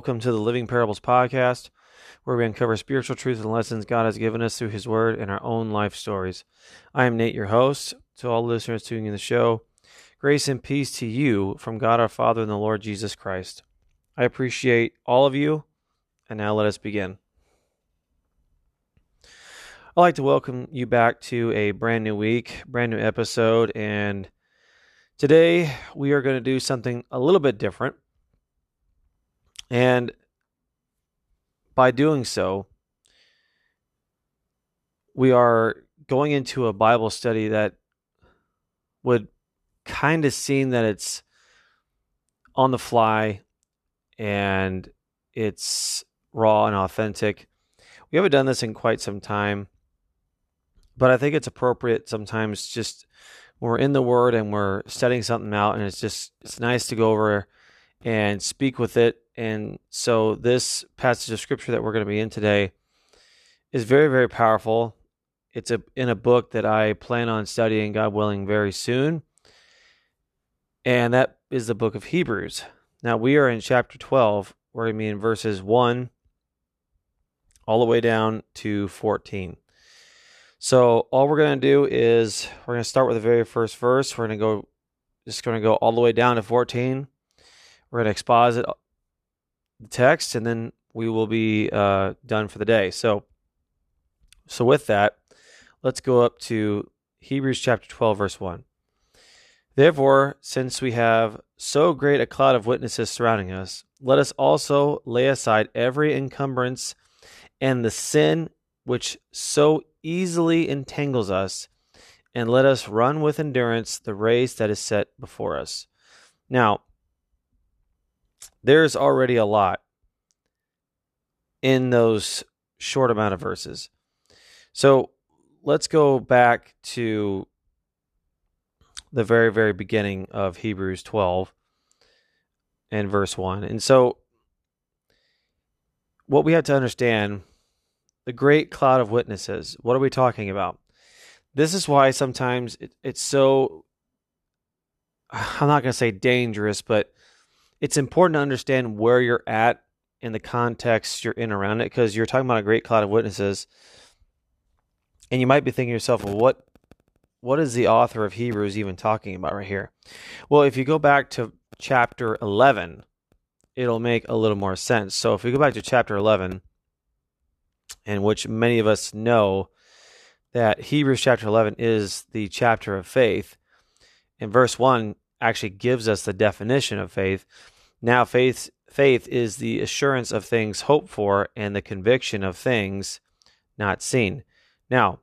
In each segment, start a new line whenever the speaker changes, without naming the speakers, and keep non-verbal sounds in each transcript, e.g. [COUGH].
Welcome to the Living Parables podcast, where we uncover spiritual truths and lessons God has given us through His Word and our own life stories. I am Nate, your host. To all listeners tuning in the show, grace and peace to you from God our Father and the Lord Jesus Christ. I appreciate all of you, and now let us begin. I'd like to welcome you back to a brand new week, brand new episode, and today we are going to do something a little bit different. And by doing so, we are going into a Bible study that would kind of seem that it's on the fly and it's raw and authentic. We haven't done this in quite some time, but I think it's appropriate sometimes just when we're in the Word and we're studying something out, and it's just it's nice to go over and speak with it and so, this passage of scripture that we're going to be in today is very, very powerful. It's a, in a book that I plan on studying, God willing, very soon. And that is the book of Hebrews. Now, we are in chapter 12, we're going to be in verses 1 all the way down to 14. So, all we're going to do is we're going to start with the very first verse. We're going to go, just going to go all the way down to 14. We're going to exposit the text, and then we will be uh, done for the day. So, so with that, let's go up to Hebrews chapter 12, verse 1. Therefore, since we have so great a cloud of witnesses surrounding us, let us also lay aside every encumbrance and the sin which so easily entangles us, and let us run with endurance the race that is set before us. Now, there's already a lot in those short amount of verses. So let's go back to the very, very beginning of Hebrews 12 and verse 1. And so, what we have to understand the great cloud of witnesses, what are we talking about? This is why sometimes it, it's so, I'm not going to say dangerous, but it's important to understand where you're at in the context you're in around it because you're talking about a great cloud of witnesses. And you might be thinking to yourself well what what is the author of hebrews even talking about right here? Well if you go back to chapter 11 it'll make a little more sense. So if we go back to chapter 11 in which many of us know that hebrews chapter 11 is the chapter of faith in verse 1 actually gives us the definition of faith. Now, faith faith is the assurance of things hoped for and the conviction of things not seen. Now,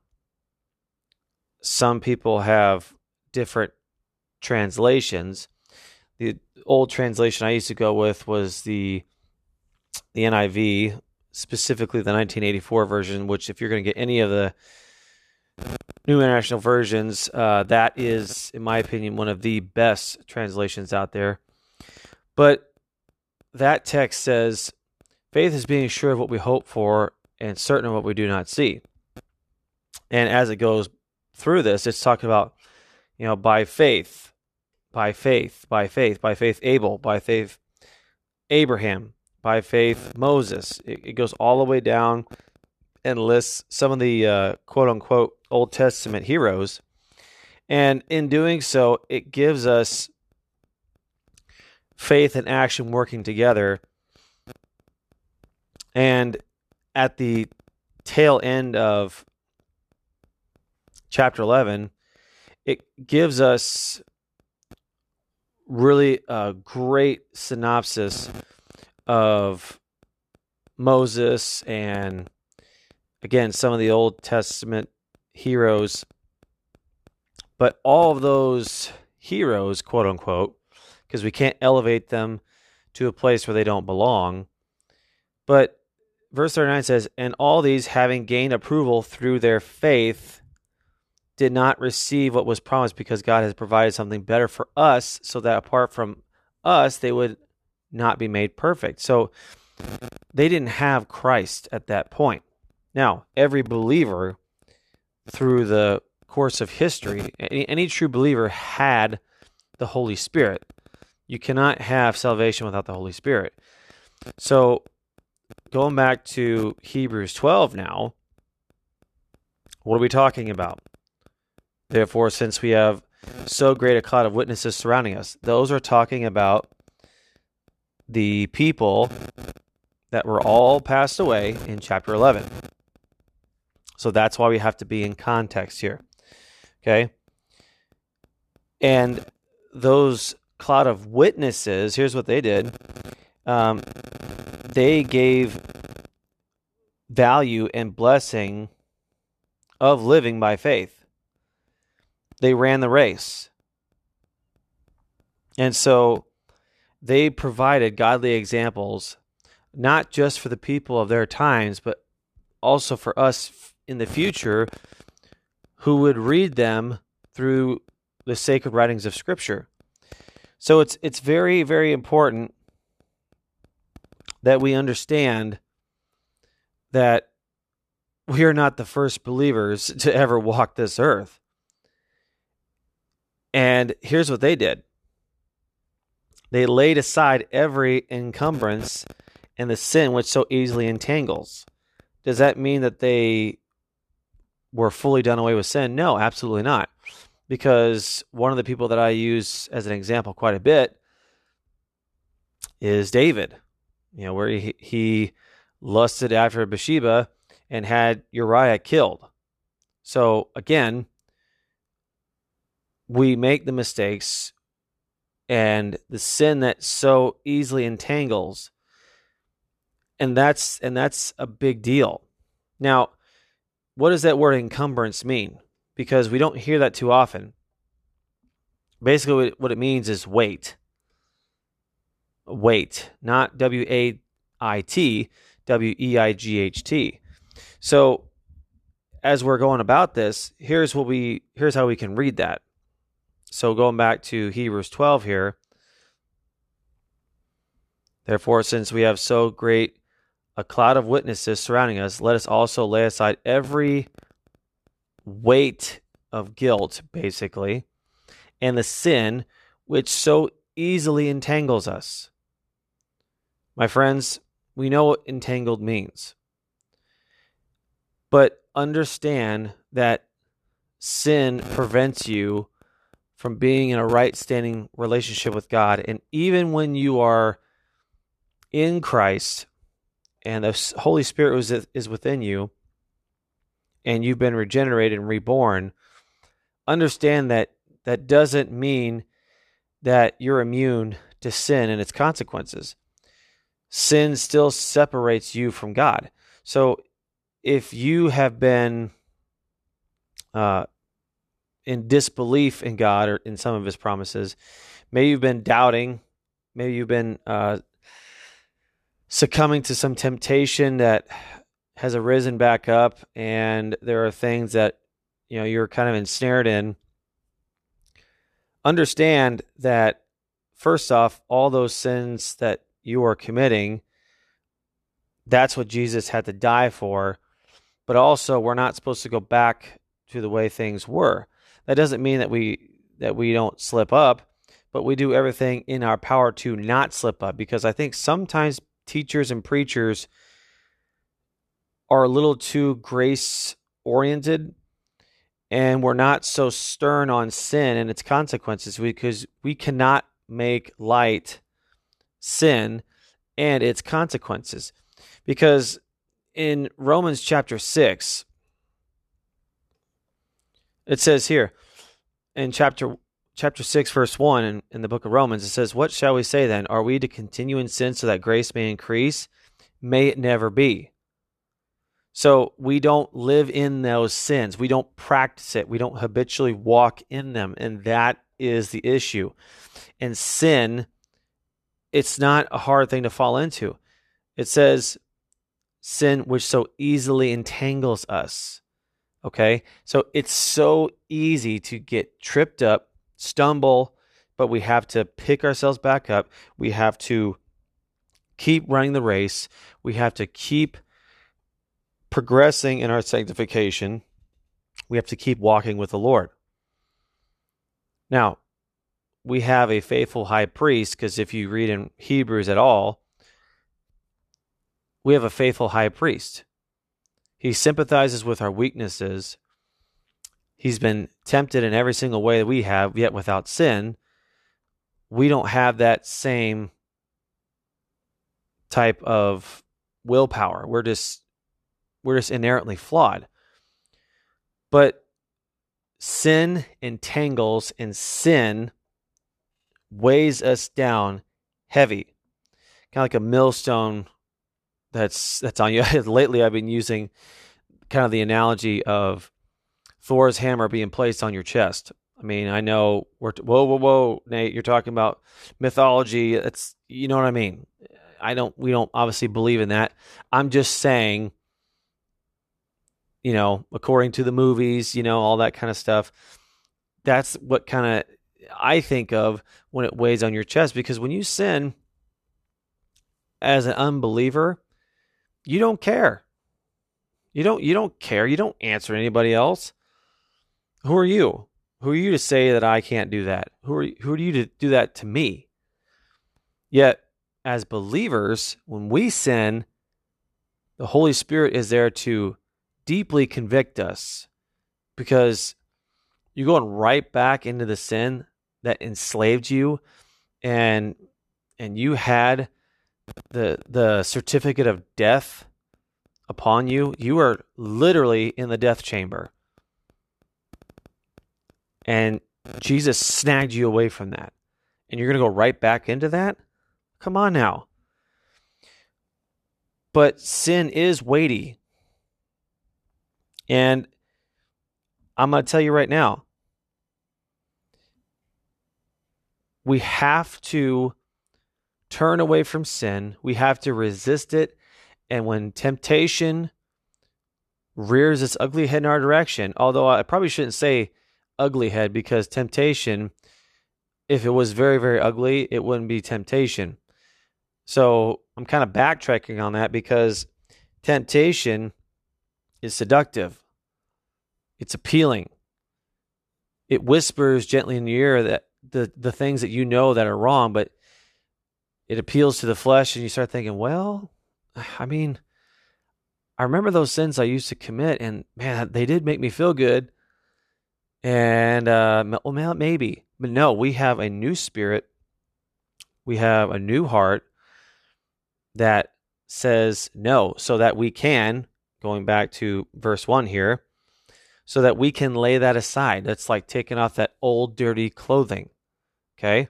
some people have different translations. The old translation I used to go with was the the NIV, specifically the 1984 version, which if you're going to get any of the New International Versions, uh, that is, in my opinion, one of the best translations out there. But that text says, faith is being sure of what we hope for and certain of what we do not see. And as it goes through this, it's talking about, you know, by faith, by faith, by faith, by faith Abel, by faith Abraham, by faith Moses. It, it goes all the way down and lists some of the uh, quote unquote Old Testament heroes. And in doing so, it gives us faith and action working together. And at the tail end of chapter 11, it gives us really a great synopsis of Moses and again, some of the Old Testament heroes, but all of those heroes, quote unquote, because we can't elevate them to a place where they don't belong. But verse 39 says, And all these, having gained approval through their faith, did not receive what was promised because God has provided something better for us, so that apart from us, they would not be made perfect. So they didn't have Christ at that point. Now, every believer through the course of history, any, any, true believer had the Holy Spirit. You cannot have salvation without the Holy Spirit. So going back to Hebrews 12 now, what are we talking about? Therefore, since we have so great a cloud of witnesses surrounding us, those are talking about the people that were all passed away in chapter 11. So that's why we have to be in context here. Okay. And those cloud of witnesses, here's what they did um, they gave value and blessing of living by faith. They ran the race. And so they provided godly examples, not just for the people of their times, but also for us in the future who would read them through the sacred writings of Scripture. So it's it's very very important that we understand that we are not the first believers [LAUGHS] to ever walk this earth. And here's what they did. They laid aside every encumbrance and the sin which so easily entangles. Does that mean that they were fully done away with sin? No, absolutely not because one of the people that I use as an example quite a bit is David. You know, where he, he lusted after Bathsheba and had Uriah killed. So again, we make the mistakes and the sin that so easily entangles and that's and that's a big deal. Now, what does that word encumbrance mean? because we don't hear that too often. Basically, what it means is weight. Weight, not W A I T, W E I G H T. So, as we're going about this, here's what we here's how we can read that. So, going back to Hebrews 12 here. Therefore, since we have so great a cloud of witnesses surrounding us, let us also lay aside every weight of guilt, basically, and the sin which so easily entangles us. My friends, we know what entangled means. But understand that sin prevents you from being in a right standing relationship with God. And even when you are in Christ and the Holy Spirit is within you, and you've been regenerated and reborn, understand that that doesn't mean that you're immune to sin and its consequences. Sin still separates you from God. So if you have been uh, in disbelief in God or in some of his promises, maybe you've been doubting, maybe you've been uh, succumbing to some temptation that has arisen back up and there are things that you know you're kind of ensnared in. Understand that first off all those sins that you are committing that's what Jesus had to die for but also we're not supposed to go back to the way things were. That doesn't mean that we that we don't slip up but we do everything in our power to not slip up because i think sometimes teachers and preachers are a little too grace oriented and we're not so stern on sin and its consequences because we cannot make light sin and its consequences. Because in Romans chapter 6, it says here in chapter chapter 6 verse 1 in, in the book of Romans it says what shall we say then are we to continue in sin so that grace may increase may it never be so we don't live in those sins. We don't practice it. We don't habitually walk in them. And that is the issue. And sin, it's not a hard thing to fall into. It says, sin which so easily entangles us. Okay. So it's so easy to get tripped up, stumble, but we have to pick ourselves back up. We have to keep running the race. We have to keep progressing in our sanctification, we have to keep walking with the Lord. Now, we have a faithful high priest because if you read in Hebrews at all, we have a faithful high priest. He sympathizes with our weaknesses. He's been tempted in every single way that we have, yet without sin. We don't have that same type of willpower. We're just we're just inherently flawed. But sin entangles and sin weighs us down heavy. Kind of like a millstone that's that's on you. [LAUGHS] Lately I've been using kind of the analogy of Thor's hammer being placed on your chest. I mean, I know we're t- whoa, whoa, whoa, Nate. You're talking about mythology. It's you know what I mean. I don't. We don't obviously believe in that. I'm just saying. You know, according to the movies, you know, all that kind of stuff. That's what kind of I think of when it weighs on your chest because when you sin as an unbeliever, you don't care. You don't you don't care. You don't answer anybody else. Who are you? Who are you to say that I can't do that? Who are who are you to do that to me? Yet as believers, when we sin, the Holy Spirit is there to deeply convict us because you're going right back into the sin that enslaved you and and you had the the certificate of death upon you, you are literally in the death chamber. And Jesus snagged you away from that. And you're going to go right back into that? Come on now. But sin is weighty. And I'm going to tell you right now we have to turn away from sin. We have to resist it. And when temptation rears its ugly head in our direction, although I probably shouldn't say ugly head because temptation, if it was very, very ugly, it wouldn't be temptation. So I'm kind of backtracking on that because temptation is seductive, it's appealing. It whispers gently in your ear that the, the things that you know that are wrong, but it appeals to the flesh and you start thinking, well, I mean, I remember those sins I used to commit and man, they did make me feel good. And uh well maybe. But no, we have a new spirit. We have a new heart that says no so that we can going back to verse 1 here so that we can lay that aside. That's like taking off that old dirty clothing. Okay?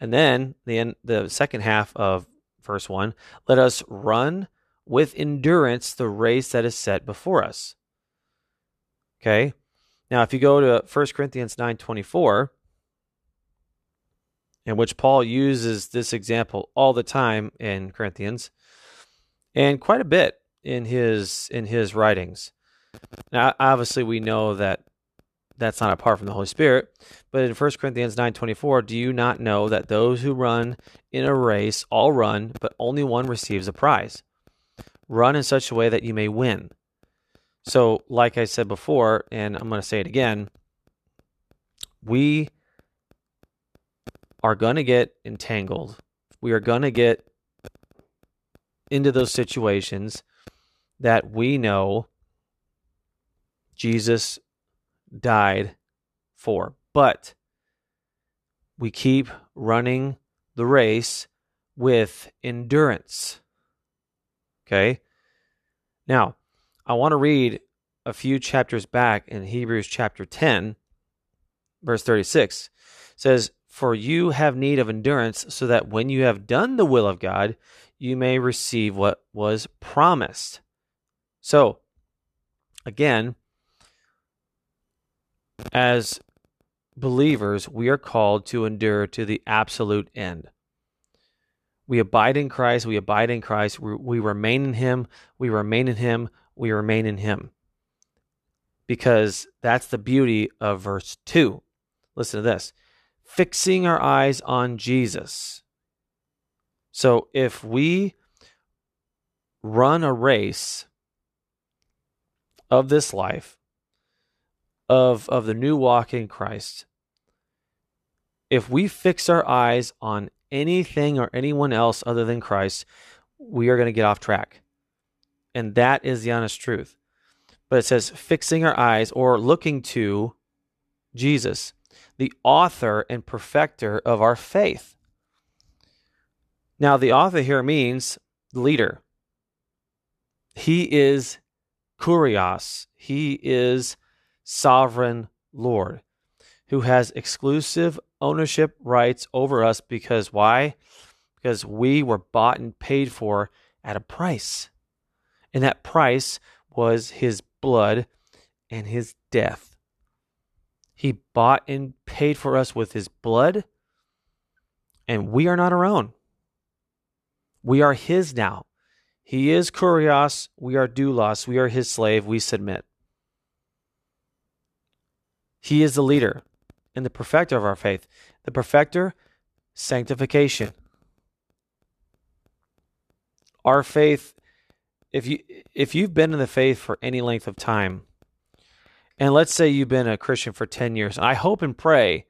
And then the end, the second half of verse 1, let us run with endurance the race that is set before us. Okay? Now if you go to 1 Corinthians 9:24, in which Paul uses this example all the time in Corinthians and quite a bit in his in his writings. Now obviously we know that that's not apart from the Holy Spirit. But in 1 Corinthians 9:24, do you not know that those who run in a race all run, but only one receives a prize? Run in such a way that you may win. So, like I said before, and I'm going to say it again, we are going to get entangled. We are going to get into those situations that we know Jesus died for. But we keep running the race with endurance. Okay? Now, I want to read a few chapters back in Hebrews chapter 10, verse 36. It says, For you have need of endurance, so that when you have done the will of God, you may receive what was promised. So, again, as believers, we are called to endure to the absolute end. We abide in Christ, we abide in Christ, we, we remain in Him, we remain in Him, we remain in Him. Because that's the beauty of verse 2. Listen to this fixing our eyes on Jesus. So if we run a race of this life, of of the new walk in Christ, if we fix our eyes on anything or anyone else other than Christ, we are going to get off track. And that is the honest truth. But it says fixing our eyes or looking to Jesus, the author and perfecter of our faith. Now, the author here means leader. He is Kurios. He is sovereign Lord who has exclusive ownership rights over us because why? Because we were bought and paid for at a price. And that price was his blood and his death. He bought and paid for us with his blood, and we are not our own. We are his now. He is Kurios, we are doulos, we are his slave, we submit. He is the leader and the perfecter of our faith. The perfecter, sanctification. Our faith, if you if you've been in the faith for any length of time, and let's say you've been a Christian for 10 years, I hope and pray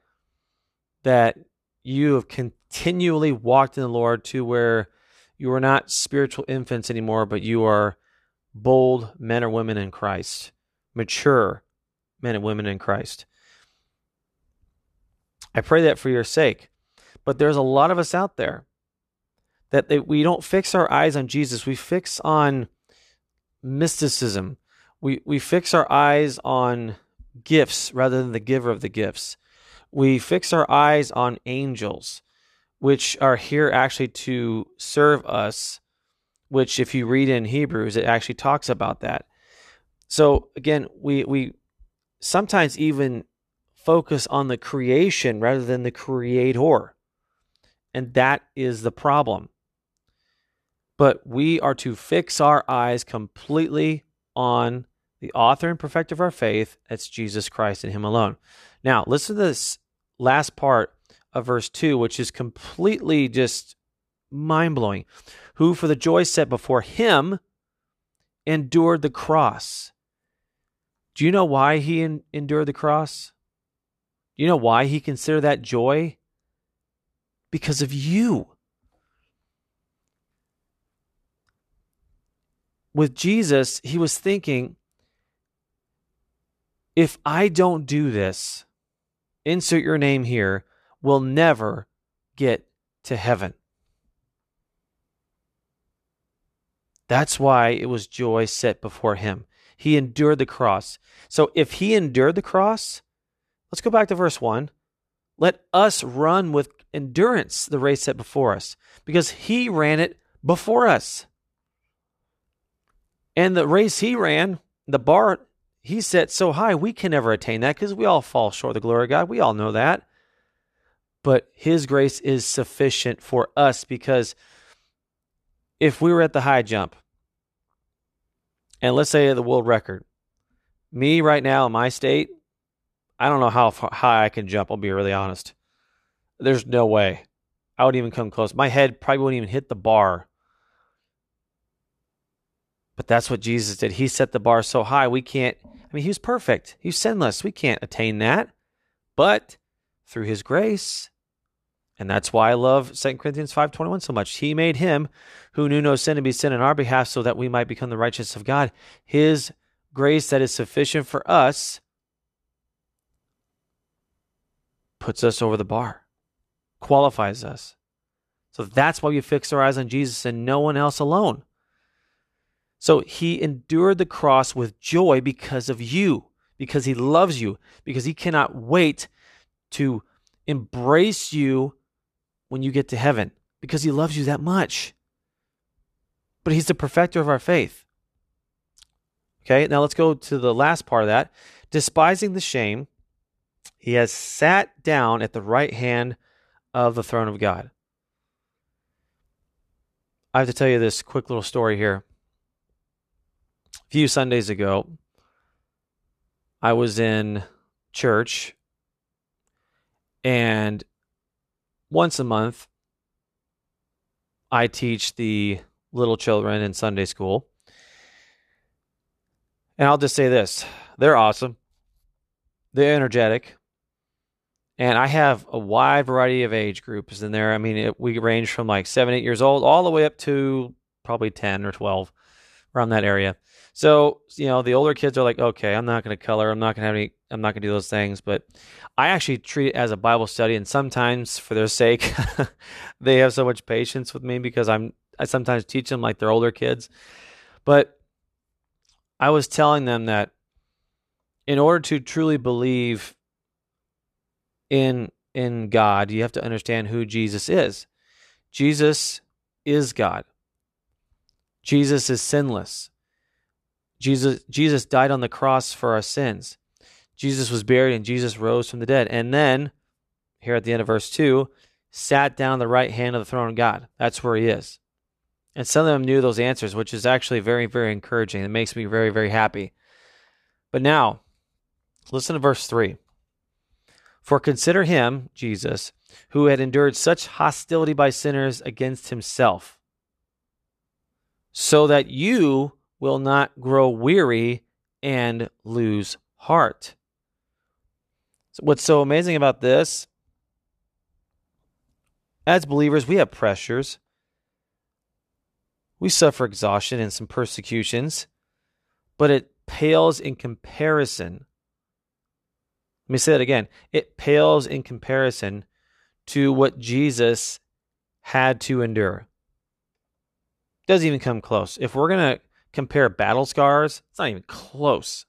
that you have continually walked in the Lord to where you are not spiritual infants anymore, but you are bold men or women in Christ, mature men and women in Christ. I pray that for your sake. But there's a lot of us out there that they, we don't fix our eyes on Jesus. We fix on mysticism. We we fix our eyes on gifts rather than the giver of the gifts. We fix our eyes on angels which are here actually to serve us, which if you read in Hebrews, it actually talks about that. So again, we we sometimes even focus on the creation rather than the creator. And that is the problem. But we are to fix our eyes completely on the author and perfecter of our faith. That's Jesus Christ and Him alone. Now, listen to this last part of verse 2, which is completely just mind blowing. Who, for the joy set before him, endured the cross. Do you know why he en- endured the cross? Do you know why he considered that joy? Because of you. With Jesus, he was thinking, if I don't do this, insert your name here, we'll never get to heaven. That's why it was joy set before him. He endured the cross. So if he endured the cross, let's go back to verse 1. Let us run with endurance the race set before us because he ran it before us. And the race he ran, the bar he set so high, we can never attain that because we all fall short of the glory of God. We all know that but His grace is sufficient for us because if we were at the high jump, and let's say the world record, me right now in my state, I don't know how high I can jump. I'll be really honest. There's no way. I wouldn't even come close. My head probably wouldn't even hit the bar. But that's what Jesus did. He set the bar so high we can't. I mean, he was perfect. He was sinless. We can't attain that. But through his grace, and that's why I love 2 Corinthians 5:21 so much. He made him who knew no sin to be sin in our behalf so that we might become the righteousness of God. His grace that is sufficient for us puts us over the bar, qualifies us. So that's why we fix our eyes on Jesus and no one else alone. So he endured the cross with joy because of you, because he loves you, because he cannot wait to embrace you when you get to heaven because he loves you that much. But he's the perfecter of our faith. Okay, now let's go to the last part of that. Despising the shame, he has sat down at the right hand of the throne of God. I have to tell you this quick little story here. A few Sundays ago, I was in church and once a month, I teach the little children in Sunday school. And I'll just say this they're awesome, they're energetic. And I have a wide variety of age groups in there. I mean, it, we range from like seven, eight years old all the way up to probably 10 or 12 around that area. So, you know, the older kids are like, okay, I'm not going to color. I'm not going to have any, I'm not going to do those things. But I actually treat it as a Bible study. And sometimes for their sake, [LAUGHS] they have so much patience with me because I'm, I sometimes teach them like they're older kids. But I was telling them that in order to truly believe in in God, you have to understand who Jesus is. Jesus is God. Jesus is sinless. Jesus Jesus died on the cross for our sins. Jesus was buried and Jesus rose from the dead. And then here at the end of verse 2, sat down the right hand of the throne of God. That's where he is. And some of them knew those answers, which is actually very, very encouraging. It makes me very, very happy. But now, listen to verse 3. For consider him, Jesus, who had endured such hostility by sinners against himself, so that you will not grow weary and lose heart. what's so amazing about this? As believers, we have pressures. We suffer exhaustion and some persecutions, but it pales in comparison. Let me say that again. It pales in comparison to what Jesus had to endure. Doesn't even come close. If we're going to compare battle scars, it's not even close.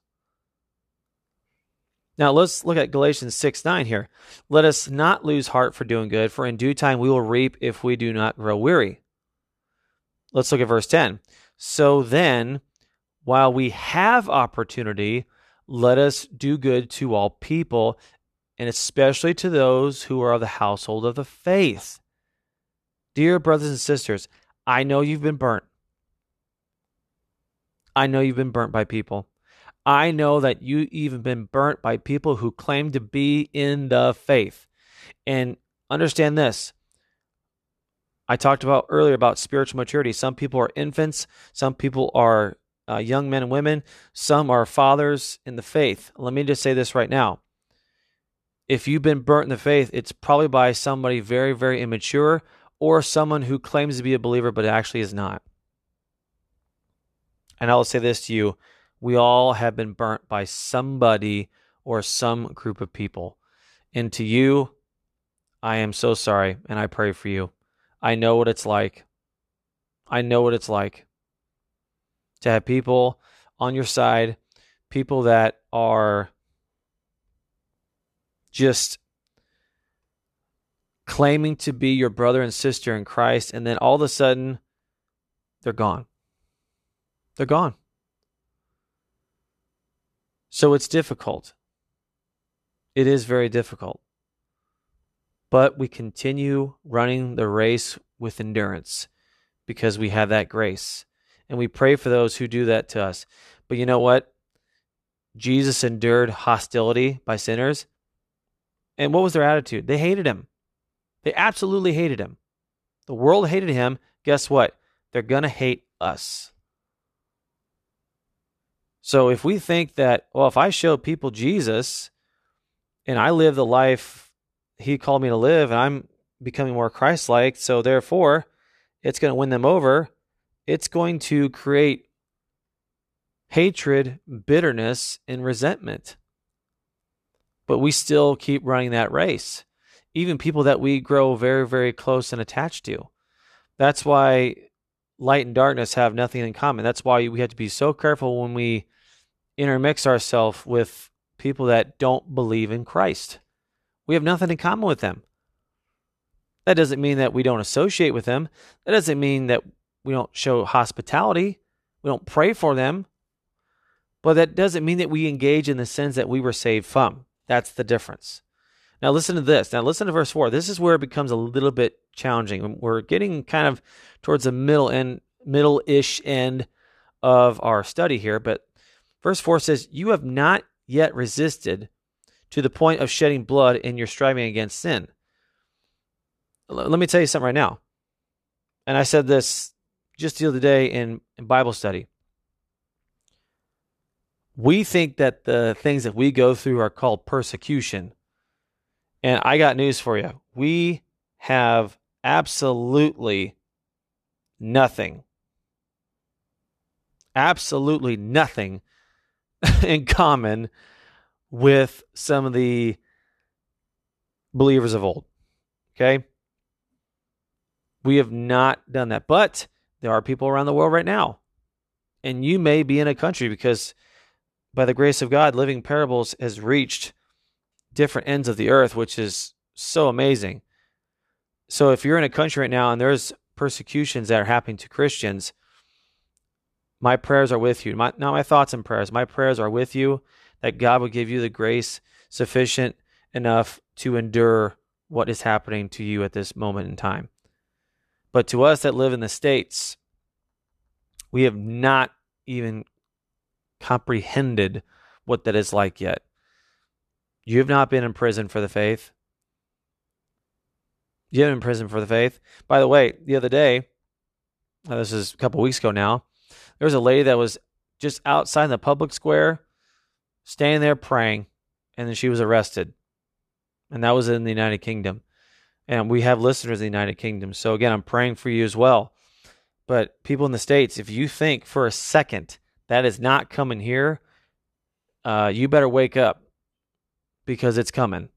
Now let's look at Galatians 6 9 here. Let us not lose heart for doing good, for in due time we will reap if we do not grow weary. Let's look at verse 10. So then, while we have opportunity, let us do good to all people, and especially to those who are of the household of the faith. Dear brothers and sisters, I know you've been burnt. I know you've been burnt by people. I know that you even been burnt by people who claim to be in the faith. And understand this I talked about earlier about spiritual maturity. Some people are infants, some people are uh, young men and women, some are fathers in the faith. Let me just say this right now. If you've been burnt in the faith, it's probably by somebody very, very immature or someone who claims to be a believer but actually is not. And I'll say this to you we all have been burnt by somebody or some group of people. And to you, I am so sorry and I pray for you. I know what it's like. I know what it's like to have people on your side, people that are just claiming to be your brother and sister in Christ, and then all of a sudden, they're gone. They're gone. So it's difficult. It is very difficult but we continue running the race with endurance because we have that grace. And we pray for those who do that to us. But you know what? Jesus endured hostility by sinners. And what was their attitude? They hated him. They absolutely hated him. The world hated him. Guess what? They're going to hate us. So if we think that, well, if I show people Jesus and I live the life he called me to live and I'm becoming more Christ like. So therefore, it's going to win them over. It's going to create hatred, bitterness, and resentment. But we still keep running that race, even people that we grow very, very close and attached to. That's why light and darkness have nothing in common. That's why we have to be so careful when we intermix ourselves with people that don't believe in Christ. We have nothing in common with them. That doesn't mean that we don't associate with them. That doesn't mean that we don't show hospitality. We don't pray for them. But that doesn't mean that we engage in the sins that we were saved from. That's the difference. Now, listen to this. Now, listen to verse 4. This is where it becomes a little bit challenging. We're getting kind of towards the middle end, middle ish end of our study here. But verse 4 says, You have not yet resisted to the point of shedding blood in your striving against sin. Let me tell you something right now. And I said this just the other day in, in Bible study. We think that the things that we go through are called persecution. And I got news for you. We have absolutely nothing absolutely nothing [LAUGHS] in common with some of the believers of old. Okay? We have not done that. But there are people around the world right now. And you may be in a country because by the grace of God, Living Parables has reached different ends of the earth, which is so amazing. So if you're in a country right now and there's persecutions that are happening to Christians, my prayers are with you. My, not my thoughts and prayers. My prayers are with you that God will give you the grace sufficient enough to endure what is happening to you at this moment in time. But to us that live in the States, we have not even comprehended what that is like yet. You have not been in prison for the faith. You have been in prison for the faith. By the way, the other day, this is a couple weeks ago now, there was a lady that was just outside the public square, standing there praying, and then she was arrested. And that was in the United Kingdom. And we have listeners in the United Kingdom. So again, I'm praying for you as well. But people in the States, if you think for a second that is not coming here, uh, you better wake up because it's coming.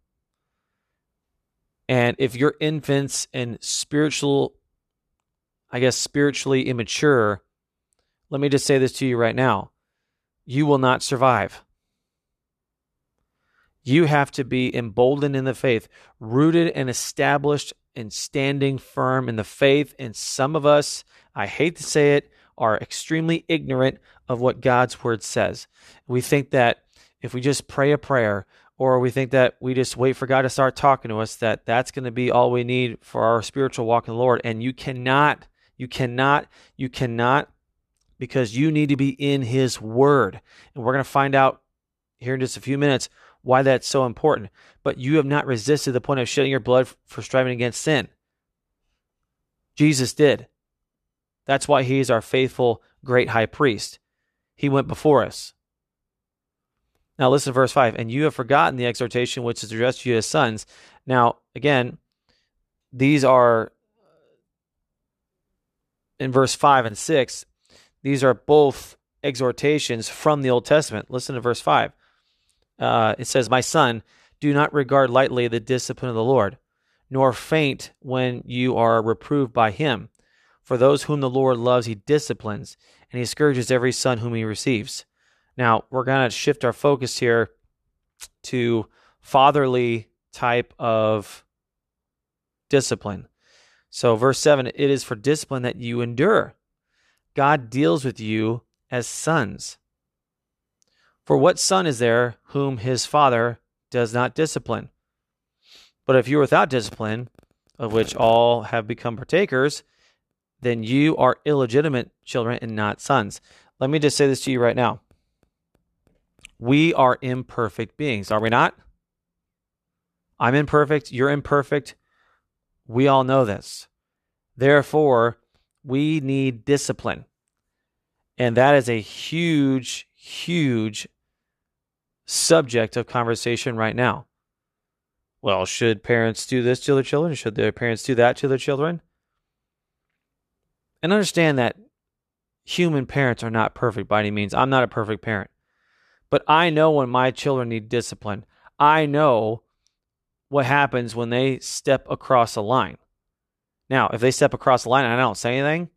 And if you're infants and spiritual, I guess, spiritually immature, let me just say this to you right now you will not survive. You have to be emboldened in the faith, rooted and established and standing firm in the faith. And some of us, I hate to say it, are extremely ignorant of what God's word says. We think that if we just pray a prayer, or we think that we just wait for God to start talking to us, that that's going to be all we need for our spiritual walk in the Lord. And you cannot, you cannot, you cannot, because you need to be in His Word. And we're going to find out here in just a few minutes why that's so important. But you have not resisted the point of shedding your blood for striving against sin. Jesus did. That's why he is our faithful great high priest. He went before us. Now listen to verse 5. And you have forgotten the exhortation which is addressed to you as sons. Now, again, these are in verse 5 and 6, these are both exhortations from the Old Testament. Listen to verse 5 uh, it says, My son, do not regard lightly the discipline of the Lord, nor faint when you are reproved by him. For those whom the Lord loves, he disciplines, and he scourges every son whom he receives. Now, we're going to shift our focus here to fatherly type of discipline. So, verse 7 it is for discipline that you endure. God deals with you as sons. For what son is there whom his father does not discipline? But if you are without discipline, of which all have become partakers, then you are illegitimate children and not sons. Let me just say this to you right now. We are imperfect beings, are we not? I'm imperfect, you're imperfect. We all know this. Therefore, we need discipline. And that is a huge, huge subject of conversation right now. Well, should parents do this to their children? Should their parents do that to their children? And understand that human parents are not perfect by any means. I'm not a perfect parent. But I know when my children need discipline. I know what happens when they step across a line. Now, if they step across the line and I don't say anything,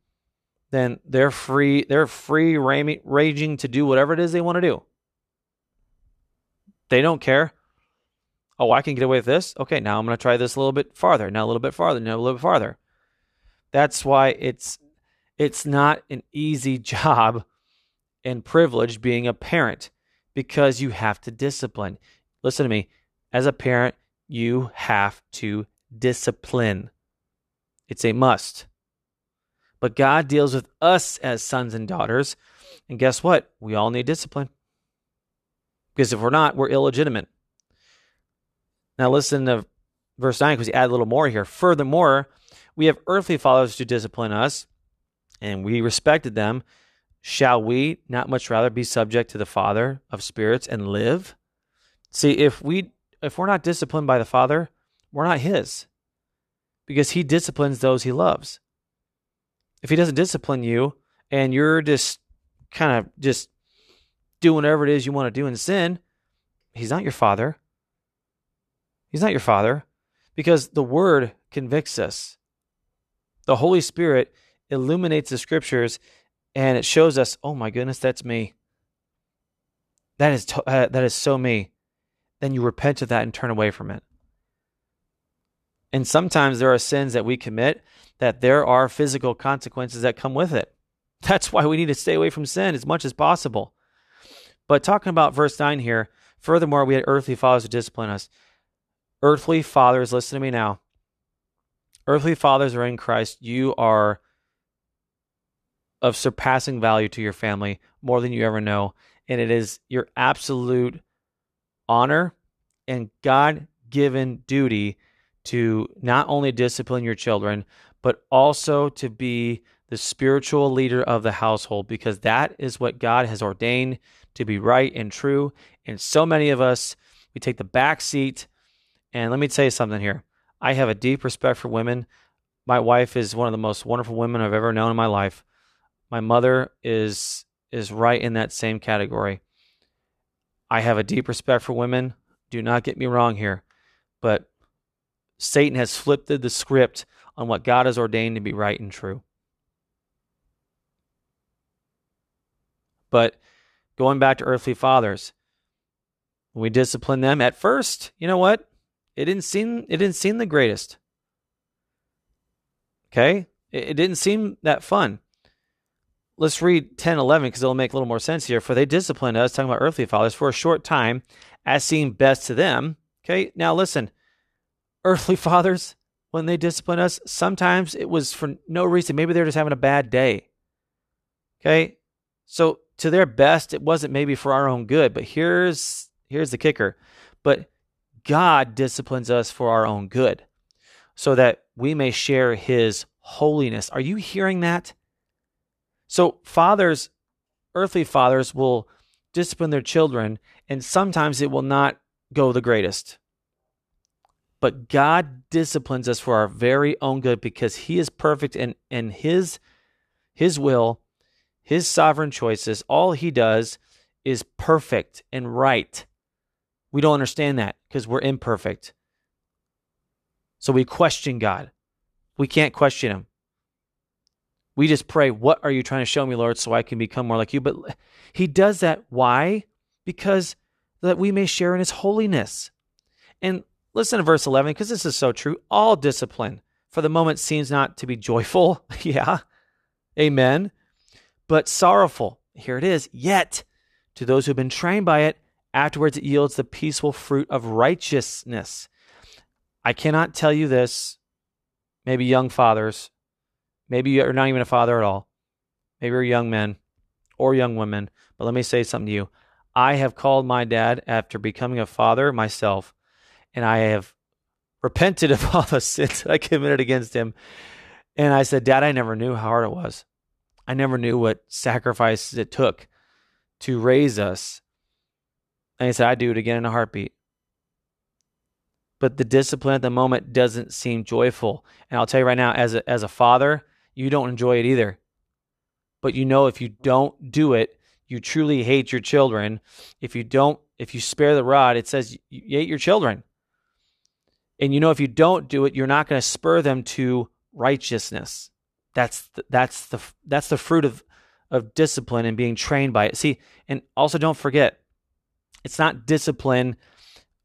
then they're free. They're free raging to do whatever it is they want to do. They don't care. Oh, I can get away with this. Okay, now I'm going to try this a little bit farther. Now a little bit farther. Now a little bit farther. That's why it's it's not an easy [LAUGHS] job and privilege being a parent because you have to discipline. Listen to me. As a parent, you have to discipline. It's a must. But God deals with us as sons and daughters. And guess what? We all need discipline. Because if we're not, we're illegitimate. Now listen to verse 9 because he add a little more here. Furthermore, we have earthly fathers to discipline us, and we respected them. Shall we not much rather be subject to the Father of spirits and live? See, if we if we're not disciplined by the Father, we're not his. Because he disciplines those he loves. If he doesn't discipline you and you're just kind of just doing whatever it is you want to do in sin, he's not your father. He's not your father because the word convicts us. The Holy Spirit illuminates the scriptures and it shows us, oh my goodness, that's me. That is to, uh, that is so me. Then you repent of that and turn away from it. And sometimes there are sins that we commit that there are physical consequences that come with it. [LAUGHS] That's why we need to stay away from sin as much as possible. But talking about verse 9 here, furthermore, we had earthly fathers to discipline us. Earthly fathers, listen to me now. Earthly fathers are in Christ. You are of surpassing value to your family more than you ever know. And it is your absolute honor and God given duty to not only discipline your children, but also to be the spiritual leader of the household because that is what God has ordained to be right and true. And so many of us, we take the back seat. And let me tell you something here. I have a deep respect for women. My wife is one of the most wonderful women I've ever known in my life. My mother is is right in that same category. I have a deep respect for women. Do not get me wrong here. But Satan has flipped the script on what God has ordained to be right and true. But going back to earthly fathers, when we discipline them at first, you know what? It didn't seem it didn't seem the greatest. Okay? It, it didn't seem that fun. Let's read 10 11 because it'll make a little more sense here. For they disciplined us, talking about earthly fathers, for a short time, as seemed best to them. Okay, now listen, earthly [LAUGHS] fathers, when they discipline us, sometimes it was for no reason. Maybe they're just having a bad day. Okay, so to their best, it wasn't maybe for our own good, but here's here's the kicker. But God disciplines us for our own good, so that we may share his holiness. Are you hearing that? So fathers, earthly fathers will discipline their children, and sometimes it will not go the greatest. But God disciplines us for our very own good because He is perfect and, and His His will his sovereign choices, all he does is perfect and right. We don't understand that because we're imperfect. So we question God. We can't question him. We just pray, What are you trying to show me, Lord, so I can become more like you? But [LAUGHS] he does that. Why? Because that we may share in his holiness. And listen to verse 11, because this is so true. All discipline for the moment seems not to be joyful. [LAUGHS] yeah. Amen but sorrowful. Here it is. Yet, to those who have been trained by it, afterwards it yields the peaceful fruit of righteousness. I cannot tell you this. Maybe young fathers, maybe you're not even a father at all. Maybe you're young men or young women. But let me say something to you. I have called my dad after becoming a father myself, and I have repented [LAUGHS] of all the sins that I committed against him. And I said, Dad, I never knew how hard it was. I never knew what sacrifices it took to raise us. And he said, I'd do it again in a heartbeat. But the discipline at the moment doesn't seem joyful. And I'll tell you right now, as a, as a father, you don't enjoy it either. But you know, if you don't do it, you truly hate your children. If you don't, if you spare the rod, it says you hate your children. And you know, if you don't do it, you're not going to spur them to righteousness. That's the, that's the that's the fruit of of discipline and being trained by it. See, and also don't forget, it's not discipline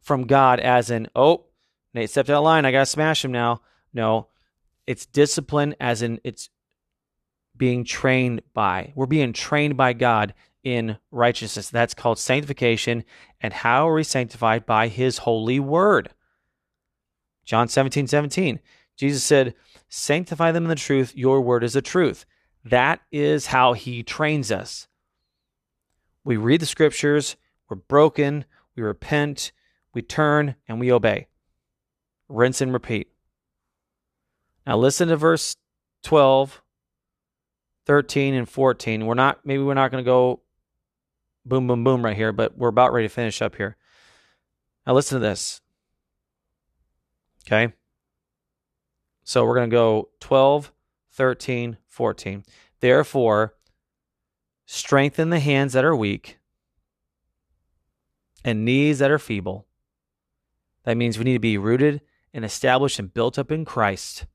from God as in, oh, Nate stepped out of line, I gotta smash him now. No, it's discipline as in it's being trained by. We're being trained by God in righteousness. That's called sanctification. And how are we sanctified? By his holy word. John 17, 17. Jesus said, Sanctify them in the truth. Your word is the truth. That is how he trains us. We read the scriptures, we're broken, we repent, we turn, and we obey. Rinse and repeat. Now listen to verse 12, 13, and 14. We're not, maybe we're not going to go boom, boom, boom right here, but we're about ready to finish up here. Now listen to this. Okay. So we're going to go 12, 13, 14. Therefore, strengthen the hands that are weak and knees that are feeble. That means we need to be rooted and established and built up in Christ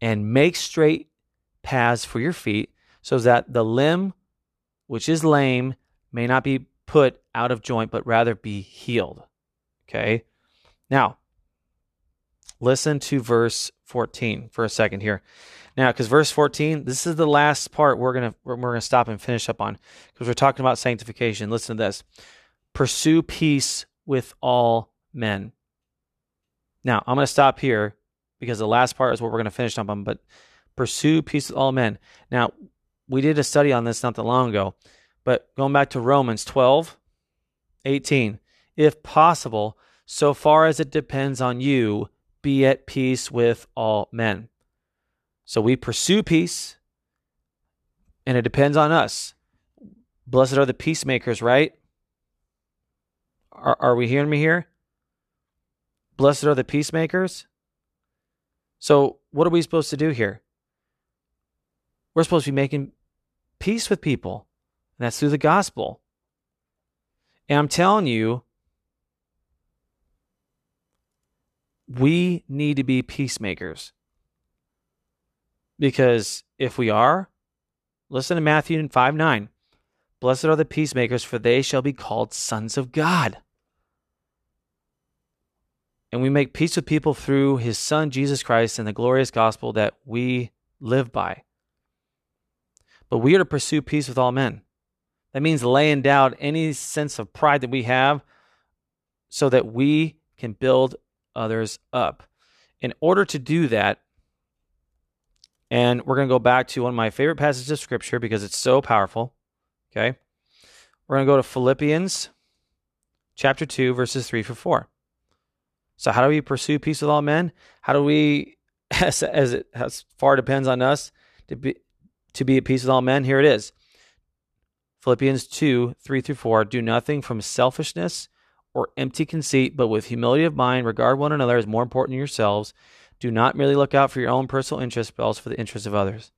and make straight paths for your feet so that the limb which is lame may not be put out of joint but rather be healed. Okay? Now, listen to verse 14 for a second here. Now, because verse 14, this is the last part we're gonna we're, gonna stop and finish up on because we're talking about sanctification. Listen to this: pursue peace with all men. Now, I'm gonna stop here because the last part is what we're gonna finish up on. But pursue peace with all men. Now, we did a study on this not that long ago, but going back to Romans 12, 18, if possible, so far as it depends on you, be at peace with all men. So we pursue peace, and it depends on us. Blessed are the peacemakers, right? Are, are we hearing me here? Blessed are the peacemakers. So, what are we supposed to do here? We're supposed to be making peace with people, and that's through the gospel. And I'm telling you, we need to be peacemakers. Because if we are, listen to Matthew 5 9. Blessed are the peacemakers, for they shall be called sons of God. And we make peace with people through his son, Jesus Christ, and the glorious gospel that we live by. But we are to pursue peace with all men. That means laying down any sense of pride that we have so that we can build others up. In order to do that, and we're going to go back to one of my favorite passages of scripture because it's so powerful. Okay. We're going to go to Philippians chapter 2, verses 3 for 4. So, how do we pursue peace with all men? How do we, [LAUGHS] as, as it as far depends on us, to be, to be at peace with all men? Here it is Philippians 2, 3 through 4. Do nothing from selfishness or empty conceit, but with humility of mind, regard one another as more important than yourselves. Do not merely look out for your own personal interests, but also for the interests of others.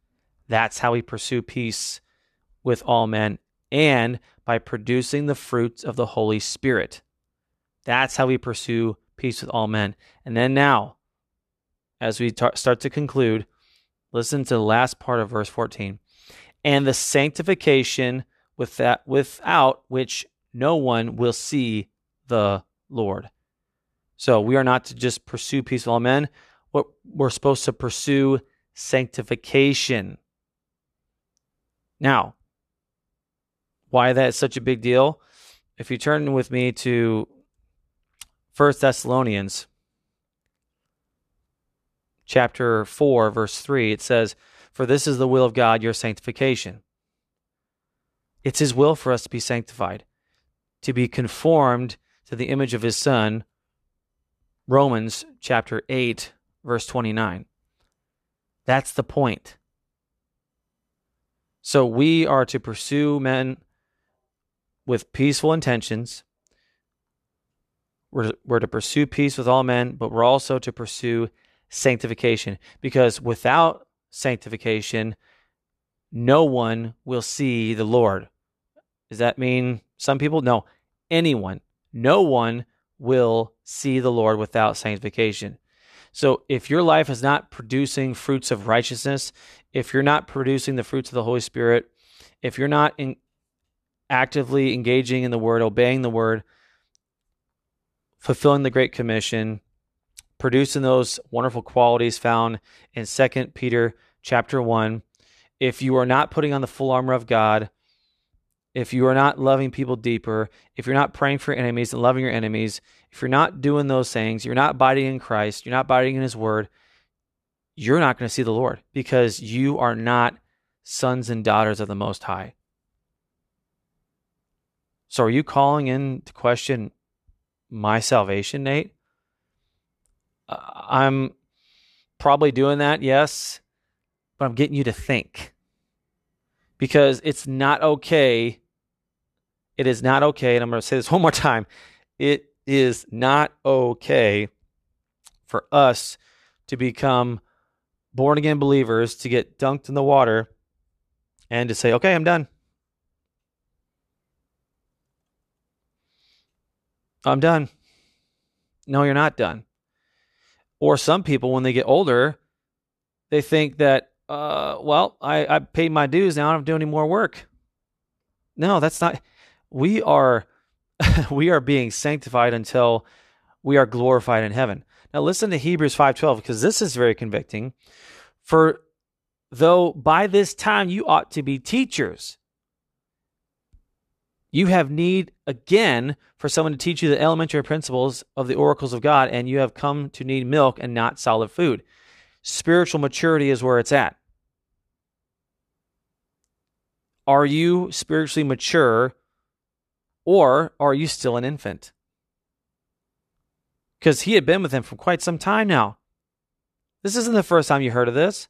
That's how we pursue peace with all men and by producing the fruits of the Holy Spirit. That's how we pursue peace with all men. And then now, as we tar- start to conclude, listen to the last part of verse 14. And the sanctification with that without which no one will see the Lord. So we are not to just pursue peace with all men, what we're supposed to pursue sanctification. Now, why that's such a big deal? If you turn with me to First Thessalonians chapter 4 verse 3, it says, "For this is the will of God, your sanctification." It's his will for us to be sanctified, to be conformed to the image of his son. Romans chapter 8 verse 29. That's the point. So we are to pursue men with peaceful intentions. We're, we're to pursue peace with all men, but we're also to pursue sanctification because without sanctification, no one will see the Lord. Does that mean some people? No, anyone. No one will see the Lord without sanctification. So if your life is not producing fruits of righteousness, if you're not producing the fruits of the Holy Spirit, if you're not in, actively engaging in the word, obeying the word, fulfilling the great commission, producing those wonderful qualities found in 2 Peter chapter 1, if you are not putting on the full armor of God, if you are not loving people deeper, if you're not praying for enemies and loving your enemies, if you're not doing those things, you're not abiding in Christ, you're not abiding in His Word, you're not going to see the Lord because you are not sons and daughters of the Most High. So, are you calling in to question my salvation, Nate? Uh, I'm probably doing that, yes, but I'm getting you to think because it's not okay it is not okay, and I'm going to say this [LAUGHS] one more time. It is not okay for us to become born again believers, to get dunked in the water, and to say, okay, I'm done. I'm done. No, you're not done. Or some people, when they get older, they think that, uh, well, I, I paid my dues now. I don't have to do any more work. No, that's not. We are, [LAUGHS] we are being sanctified until we are glorified in heaven. Now listen to Hebrews 5:12 because this is very convicting. For though by this time you ought to be teachers, you have need again for someone to teach you the elementary principles of the oracles of God, and you have come to need milk and not solid food. Spiritual maturity is where it's at. Are you spiritually mature or are you still an infant? Because he had been with him for quite some time now. This isn't the first time you heard of this.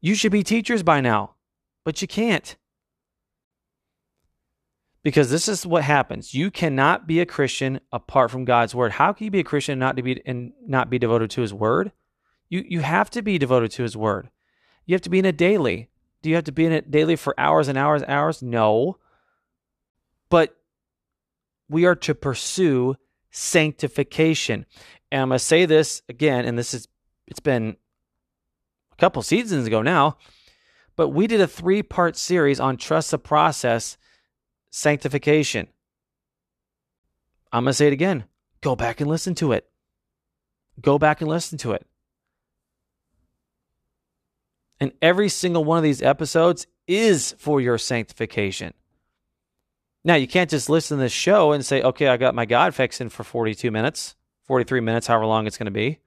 You should be teachers by now, but you can't because this is what happens. You cannot be a Christian apart from God's word. How can you be a Christian and not to be and not be devoted to His word? You you have to be devoted to His word. You have to be in it daily. Do you have to be in it daily for hours and hours and hours? No. But we are to pursue sanctification. And I'm gonna say this again, and this is it's been a couple seasons ago now, but we did a three part series on trust the process sanctification. I'm going to say it again. Go back and listen to it. Go back and listen to it. And every single one of these episodes is for your sanctification. Now, you can't just listen to this show and say, okay, I got my God fix in for 42 minutes, 43 minutes, however long it's going to be.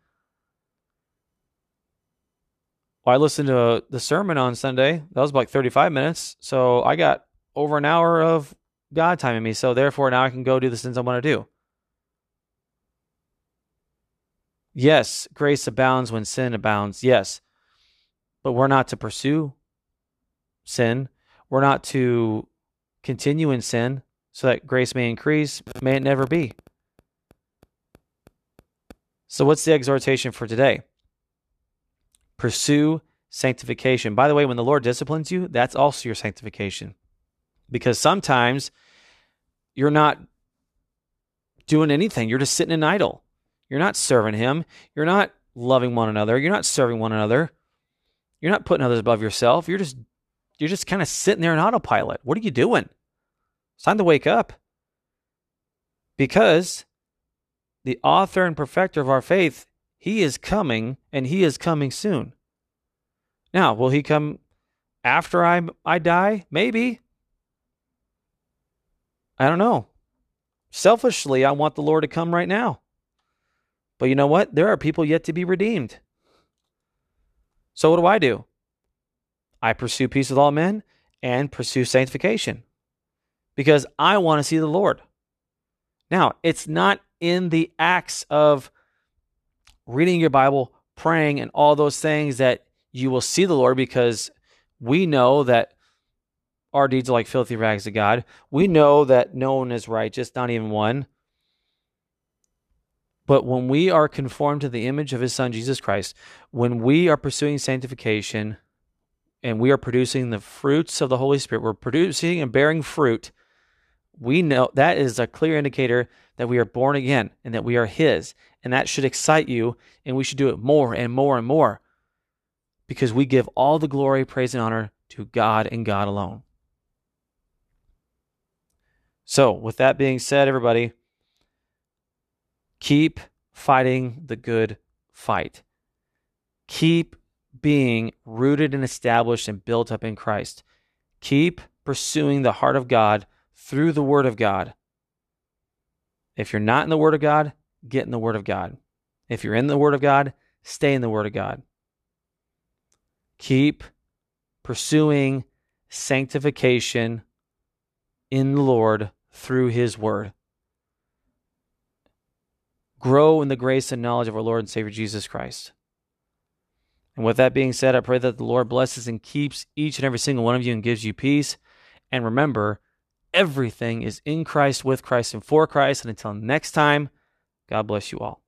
Well, I listened to the sermon on Sunday. That was like 35 minutes. So I got over an hour of God time in me. So therefore, now I can go do the things I want to do. Yes, grace abounds when sin abounds. Yes. But we're not to pursue sin. We're not to continue in sin so that grace may increase. May it never be. So, what's the exhortation for today? Pursue sanctification. By the way, when the Lord disciplines you, that's also your sanctification because sometimes you're not doing anything. You're just sitting in idle. You're not serving Him. You're not loving one another. You're not serving one another. You're not putting others above yourself. You're just you're just kind of sitting there in autopilot. What are you doing? It's time to wake up. Because the author and perfecter of our faith, he is coming and he is coming soon. Now, will he come after I I die? Maybe. I don't know. Selfishly, I want the Lord to come right now. But you know what? There are people yet to be redeemed. So what do I do? I pursue peace with all men and pursue sanctification because I want to see the Lord. Now, it's not in the acts of reading your Bible, praying, and all those things that you will see the Lord because we know that our deeds are like filthy rags to God. We know that no one is righteous, not even one. But when we are conformed to the image of his son, Jesus Christ, when we are pursuing sanctification and we are producing the fruits of the Holy Spirit, we're producing and bearing fruit, we know that is a clear indicator that we are born again and that we are his. And that should excite you, and we should do it more and more and more because we give all the glory, praise, and honor to God and God alone. So, with that being said, everybody, keep fighting the good fight. Keep being rooted and established and built up in Christ. Keep pursuing the heart of God through the Word of God. If you're not in the Word of God, get in the Word of God. If you're in the Word of God, stay in the Word of God. Keep pursuing sanctification in the Lord through his word. Grow in the grace and knowledge of our Lord and Savior Jesus Christ. And with that being said, I pray that the Lord blesses and keeps each and every single one of you and gives you peace. And remember, everything is in Christ, with Christ, and for Christ. And until next time, God bless you all.